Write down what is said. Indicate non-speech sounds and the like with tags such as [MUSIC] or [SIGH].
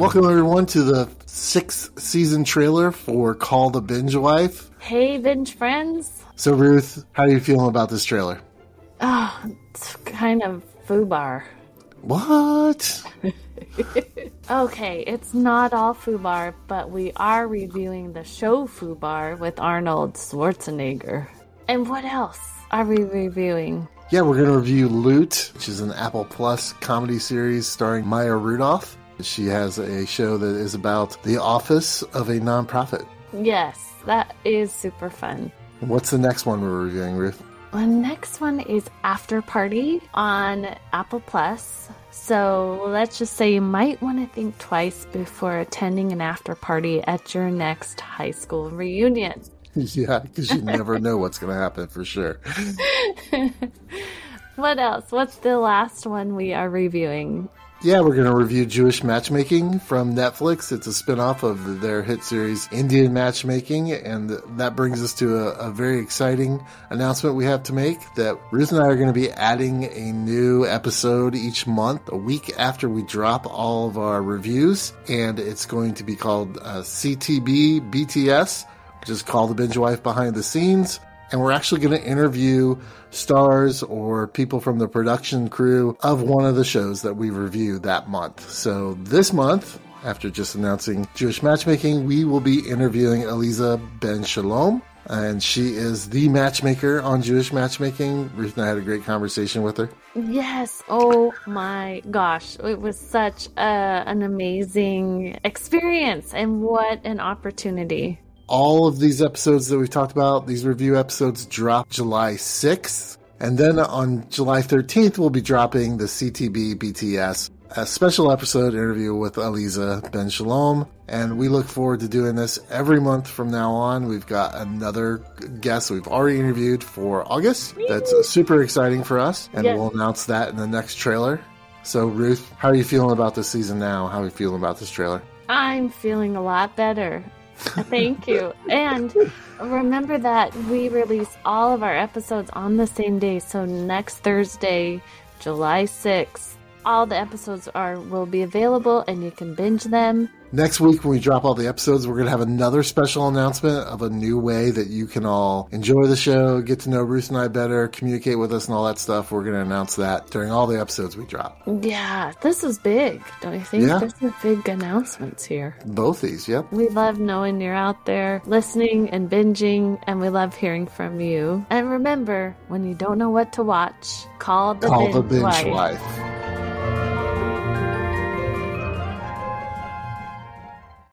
Welcome everyone to the sixth season trailer for Call the Binge Wife. Hey, binge friends. So Ruth, how are you feeling about this trailer? Oh, it's kind of foobar. What? [LAUGHS] Okay, it's not all foobar, but we are reviewing the show FUBAR with Arnold Schwarzenegger. And what else are we reviewing? Yeah, we're going to review Loot, which is an Apple Plus comedy series starring Maya Rudolph. She has a show that is about the office of a nonprofit. Yes, that is super fun. What's the next one we're reviewing, Ruth? The next one is After Party on Apple Plus. So let's just say you might want to think twice before attending an after party at your next high school reunion. [LAUGHS] yeah, because you never know what's going to happen for sure. [LAUGHS] What else? What's the last one we are reviewing? Yeah, we're going to review Jewish Matchmaking from Netflix. It's a spin-off of their hit series Indian Matchmaking, and that brings us to a, a very exciting announcement we have to make that Ruth and I are going to be adding a new episode each month, a week after we drop all of our reviews, and it's going to be called uh, CTB BTS, which is Call the Binge Wife Behind the Scenes and we're actually going to interview stars or people from the production crew of one of the shows that we review that month. So this month, after just announcing Jewish matchmaking, we will be interviewing Aleeza Ben Shalom. And she is the matchmaker on Jewish matchmaking. Ruth and I had a great conversation with her. Yes. Oh my gosh. It was such a, an amazing experience and what an opportunity. All of these episodes that we've talked about, these review episodes, drop July 6th. And then on July 13th, we'll be dropping the CTB BTS, a special episode interview with Aleeza Ben Shalom. And we look forward to doing this every month from now on. We've got another guest we've already interviewed for August. That's super exciting for us. And Yes. we'll announce that in the next trailer. So, Ruth, how are you feeling about this season now? How are you feeling about this trailer? I'm feeling a lot better. Thank you. And remember that we release all of our episodes on the same day. So next Thursday, July 6th, all the episodes are will be available and you can binge them. Next week, when we drop all the episodes, we're going to have another special announcement of a new way that you can all enjoy the show, get to know Ruth and I better, communicate with us, and all that stuff. We're going to announce that during all the episodes we drop. Yeah, this is big, don't you think? Yeah. There's some big announcements here. Both these, yep. We love knowing you're out there listening and binging, and we love hearing from you. And remember, when you don't know what to watch, call the Call binge the binge wife. wife.